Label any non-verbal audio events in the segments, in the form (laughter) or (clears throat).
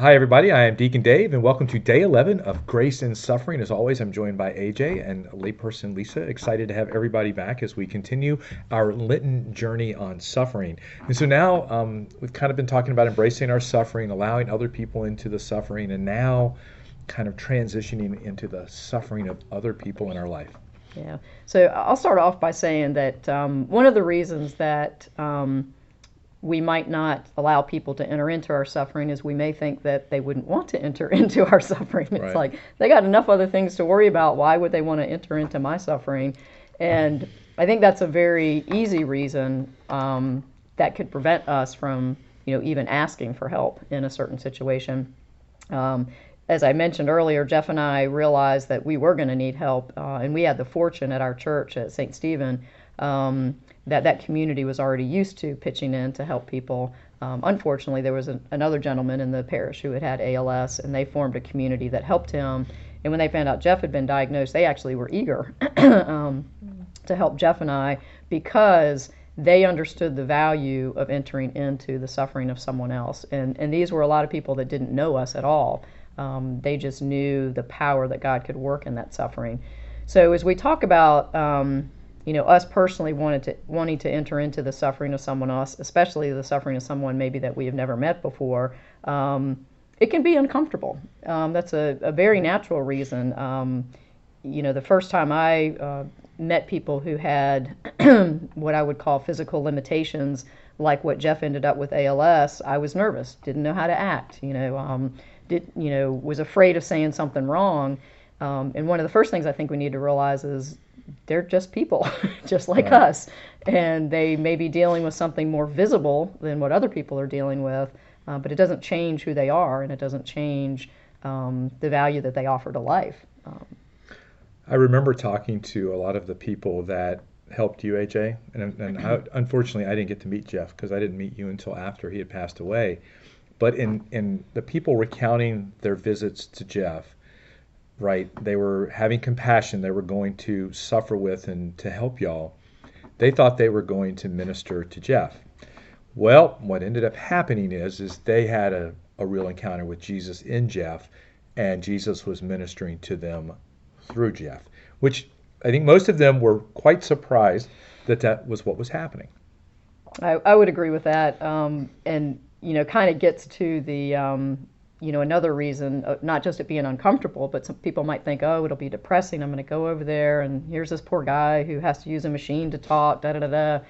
Hi, everybody. I am Deacon Dave, and welcome to day 11 of Grace in Suffering. As always, I'm joined by AJ and layperson Lisa. Excited to have everybody back as we continue our Lenten journey on suffering. And so now um, we've kind of been talking about embracing our suffering, allowing other people into the suffering, and now kind of transitioning into the suffering of other people in our life. Yeah. So I'll start off by saying that um, one of the reasons that um, we might not allow people to enter into our suffering is we may think that they wouldn't want to enter (laughs) into our suffering. It's Right. like they got enough other things to worry about. Why would they want to enter into my suffering? And I think that's a very easy reason um, that could prevent us from, you know, even asking for help in a certain situation. Um, as I mentioned earlier, Jeff and I realized that we were going to need help, uh, and we had the fortune at our church at St. Stephen um, that that community was already used to pitching in to help people. Um, unfortunately, there was an, another gentleman in the parish who had had ALS, and they formed a community that helped him. And when they found out Jeff had been diagnosed, they actually were eager (clears throat) um, to help Jeff and I because they understood the value of entering into the suffering of someone else. And, and these were a lot of people that didn't know us at all. Um, they just knew the power that God could work in that suffering. So as we talk about, um, you know, us personally wanted to wanting to enter into the suffering of someone else, especially the suffering of someone maybe that we have never met before, um, it can be uncomfortable. Um, that's a, a very natural reason. Um, you know, the first time I uh, met people who had (clears throat) what I would call physical limitations, like what Jeff ended up with ALS, I was nervous, didn't know how to act. You know, um, did you know was afraid of saying something wrong. Um, and one of the first things I think we need to realize is they're just people, (laughs) just like Right. us, and they may be dealing with something more visible than what other people are dealing with. Uh, but it doesn't change who they are, and it doesn't change um, the value that they offer to life. Um, I remember talking to a lot of the people that helped you, AJ, and, and I, (clears throat) unfortunately, I didn't get to meet Jeff because I didn't meet you until after he had passed away. But in in the people recounting their visits to Jeff, right, they were having compassion. They were going to suffer with and to help y'all. They thought they were going to minister to Jeff. Well, what ended up happening is is they had a, a real encounter with Jesus in Jeff, and Jesus was ministering to them through Jeff, which I think most of them were quite surprised that that was what was happening. I, I would agree with that. Um, and, you know, kind of gets to the, um, you know, another reason, uh, not just it being uncomfortable, but some people might think, oh, it'll be depressing. I'm going to go over there and here's this poor guy who has to use a machine to talk, da da da da.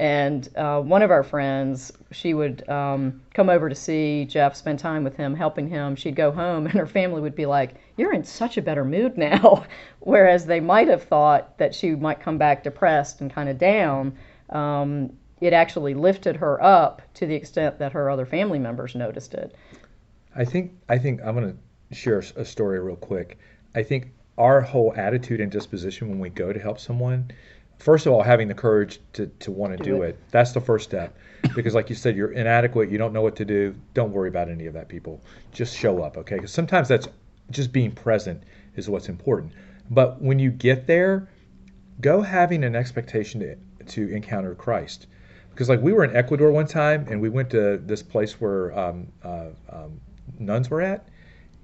And uh, one of our friends, she would um, come over to see Jeff, spend time with him, helping him. She'd go home, (laughs) and her family would be like, You're in such a better mood (laughs) now. Whereas they might have thought that she might come back depressed and kind of down. Um, it actually lifted her up to the extent that her other family members noticed it. I think I think I'm going to share a story real quick. I think our whole attitude and disposition when we go to help someone, first of all, having the courage to, to want to Do do, it. it. That's the first step. Because like you said, you're inadequate, you don't know what to do. Don't worry about any of that, people. Just show up, okay? Because sometimes that's just being present is what's important. But when you get there, go having an expectation to, to encounter Christ. Because like we were in Ecuador one time, and we went to this place where um, uh, um, nuns were at,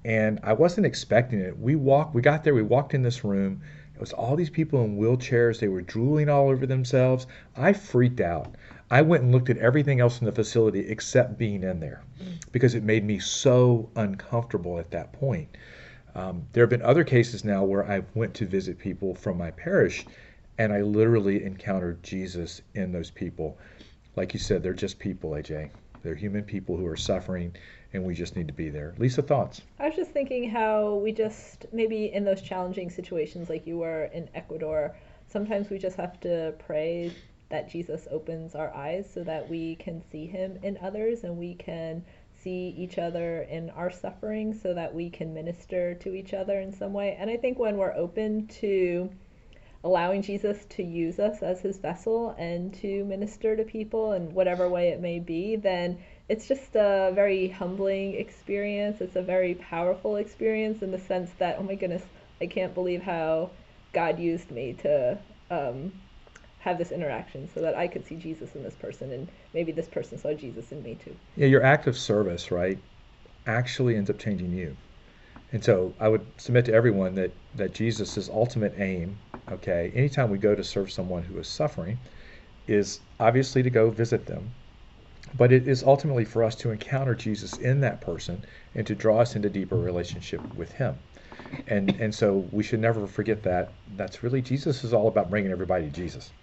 and I wasn't expecting it. We walked, we got there, we walked in this room. It was all these people in wheelchairs. They were drooling all over themselves. I freaked out. I went and looked at everything else in the facility except being in there because it made me so uncomfortable at that point. Um, there have been other cases now where I went to visit people from my parish and I literally encountered Jesus in those people. Like you said, they're just people, AJ. They're human people who are suffering, and we just need to be there. Lisa, thoughts? I was just thinking how we just maybe in those challenging situations like you were in Ecuador, sometimes we just have to pray that Jesus opens our eyes so that we can see him in others and we can see each other in our suffering so that we can minister to each other in some way. And I think when we're open to allowing Jesus to use us as his vessel and to minister to people in whatever way it may be, then it's just a very humbling experience. It's a very powerful experience in the sense that, oh my goodness, I can't believe how God used me to um, have this interaction so that I could see Jesus in this person and maybe this person saw Jesus in me too. Yeah, your act of service, right? actually ends up changing you. And so I would submit to everyone that, that Jesus' ultimate aim, okay, anytime we go to serve someone who is suffering, is obviously to go visit them, but it is ultimately for us to encounter Jesus in that person and to draw us into deeper relationship with Him. And and so we should never forget that. That's really Jesus is all about bringing everybody to Jesus.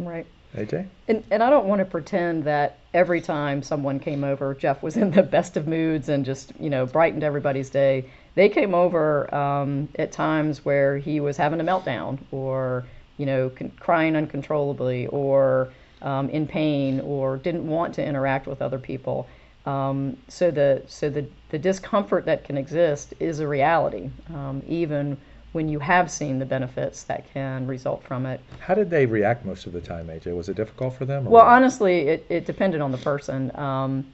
Right. AJ? And, and I don't want to pretend that every time someone came over, Jeff was in the best of moods and just, you know, brightened everybody's day. They came over um, at times where he was having a meltdown or, you know, con- crying uncontrollably or um, in pain or didn't want to interact with other people. Um, so the so the, the discomfort that can exist is a reality, um, even when you have seen the benefits that can result from it. How did they react most of the time, AJ? Was it difficult for them? or Well, what? honestly, it, it depended on the person. Um,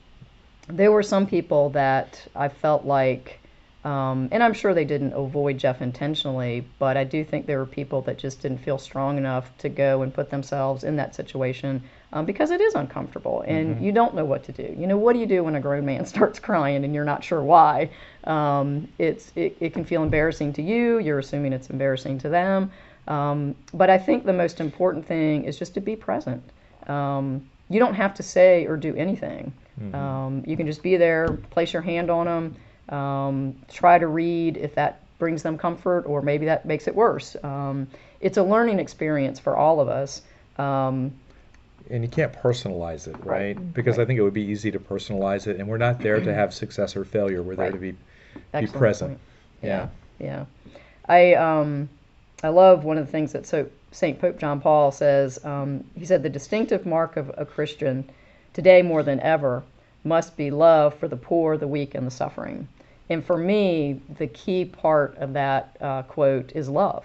there were some people that I felt like, um, and I'm sure they didn't avoid Jeff intentionally, but I do think there were people that just didn't feel strong enough to go and put themselves in that situation um, because it is uncomfortable and you don't know what to do. You know, what do you do when a grown man (laughs) starts crying and you're not sure why? Um, it's it, it can feel embarrassing to you. You're assuming it's embarrassing to them. Um, but I think the most important thing is just to be present. Um, you don't have to say or do anything. Um, you can just be there, place your hand on them, um, try to read if that brings them comfort, or maybe that makes it worse. Um, it's a learning experience for all of us. Um, and you can't personalize it, right? Right. Because I think it would be easy to personalize it, and we're not there to have success or failure. We're there Right. to be be present. point. Yeah. yeah. I um, I love one of the things that so Saint Pope John Paul says. Um, he said the distinctive mark of a Christian today more than ever must be love for the poor, the weak, and the suffering. And for me, the key part of that uh, quote is love.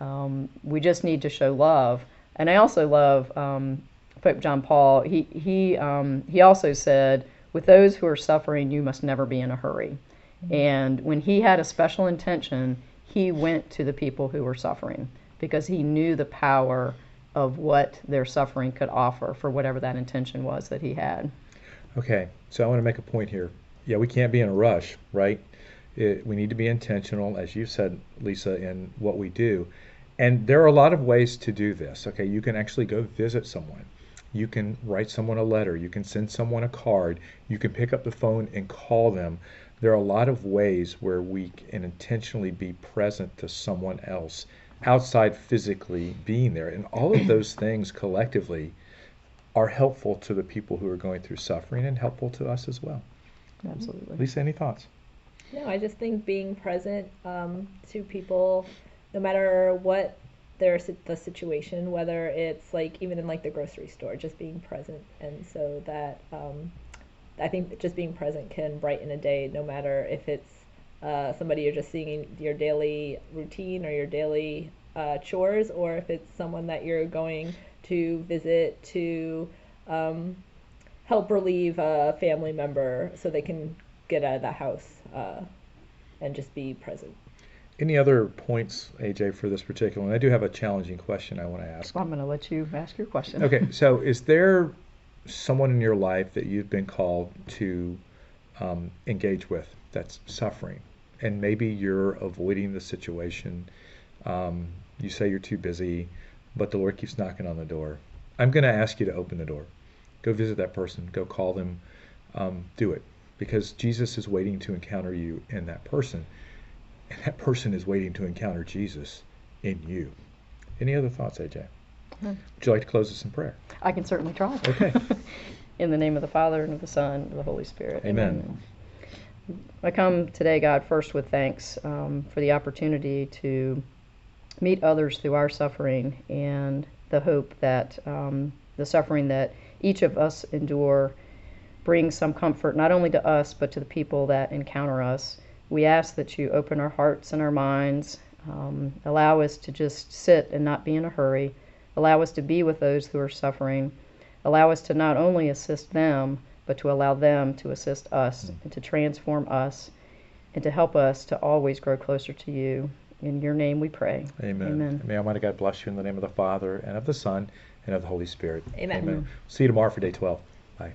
Um, we just need to show love. And I also love um, Pope John Paul. He he um, he also said, "With those who are suffering, you must never be in a hurry." And when he had a special intention, he went to the people who were suffering because he knew the power of what their suffering could offer for whatever that intention was that he had. Okay, so I want to make a point here. Yeah, we can't be in a rush, right? It, we need to be intentional, as you said, Lisa, in what we do. And there are a lot of ways to do this. Okay, you can actually go visit someone. You can write someone a letter. You can send someone a card. You can pick up the phone and call them. There are a lot of ways where we can intentionally be present to someone else outside physically being there. And all of those (clears throat) things collectively are helpful to the people who are going through suffering and helpful to us as well. Absolutely. Lisa, any thoughts? No, I just think being present um, to people, no matter what their the situation, whether it's like even in like the grocery store, just being present, and so that um, I think just being present can brighten a day, no matter if it's uh, somebody you're just seeing in your daily routine or your daily uh, chores, or if it's someone that you're going to visit to um, help relieve a family member so they can get out of the house uh, and just be present. Any other points, AJ, for this particular one? I do have a challenging question I want to ask. Well, I'm going to let you ask your question. Okay, so is there someone in your life that you've been called to um, engage with that's suffering? And maybe you're avoiding the situation. Um, you say you're too busy, but the Lord keeps knocking on the door. I'm going to ask you to open the door. Go visit that person. Go call them. Um, do it. Because Jesus is waiting to encounter you in that person. And that person is waiting to encounter Jesus in you. Any other thoughts, AJ? Would you like to close us in prayer? I can certainly try. Okay. (laughs) in the name of the Father, and of the Son, and of the Holy Spirit. Amen. I come today, God, first with thanks um, for the opportunity to meet others through our suffering and the hope that um, the suffering that each of us endure brings some comfort not only to us but to the people that encounter us. We ask that you open our hearts and our minds, um, allow us to just sit and not be in a hurry, allow us to be with those who are suffering, allow us to not only assist them, but to allow them to assist us and to transform us and to help us to always grow closer to you. In your name we pray. Amen. Amen. May Almighty God bless you in the name of the Father, and of the Son, and of the Holy Spirit. Amen. Amen. See you tomorrow for day 12. Bye.